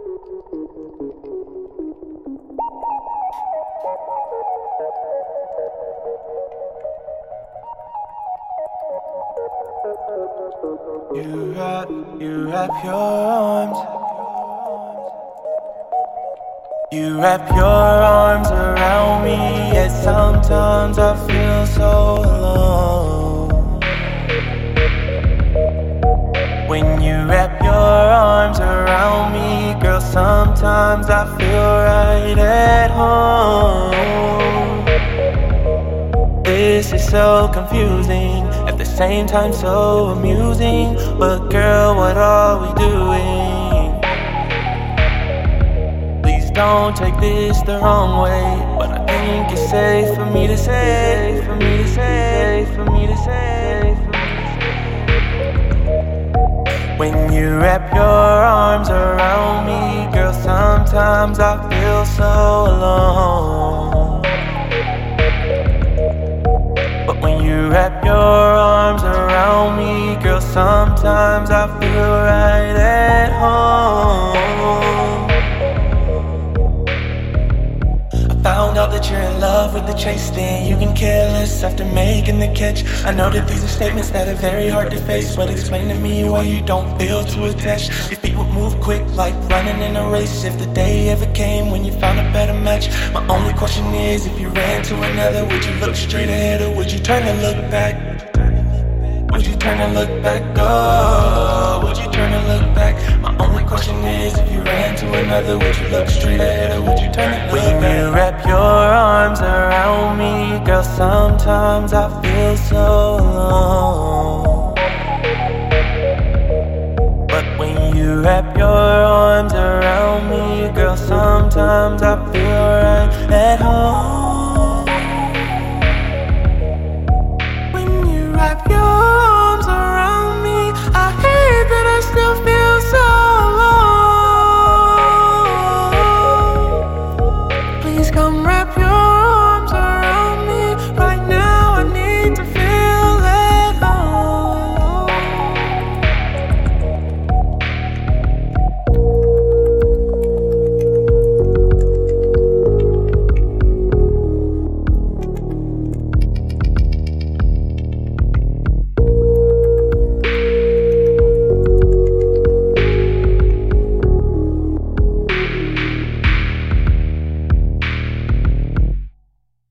You wrap, you wrap your arms. You wrap your arms around me, yet sometimes I feel so alone. Me, sometimes I feel right at home. This is so confusing, at the same time so amusing. But girl, what are we doing? Please don't take this the wrong way, but I think it's safe for me to say, When you wrap your arms around me, girl, sometimes I feel so alone. But when you wrap your arms around me, girl, sometimes I feel right at I found out that you're in love with the chase, then you can care less after making the catch. I know that these are statements that are very hard to face, but explain to me why you don't feel too attached. Your feet would move quick like running in a race. If the day ever came when you found a better match, my only question is if you ran to another, would you look straight ahead or would you turn and look back? Would you turn and look back? Oh, would you turn and look back? My only question is if you ran to another, would you look straight ahead or would you turn and look when back? When you wrap your arms around me, girl, sometimes I feel so alone. But when you wrap your arms around me, girl, sometimes I feel right at home. Please come wrap your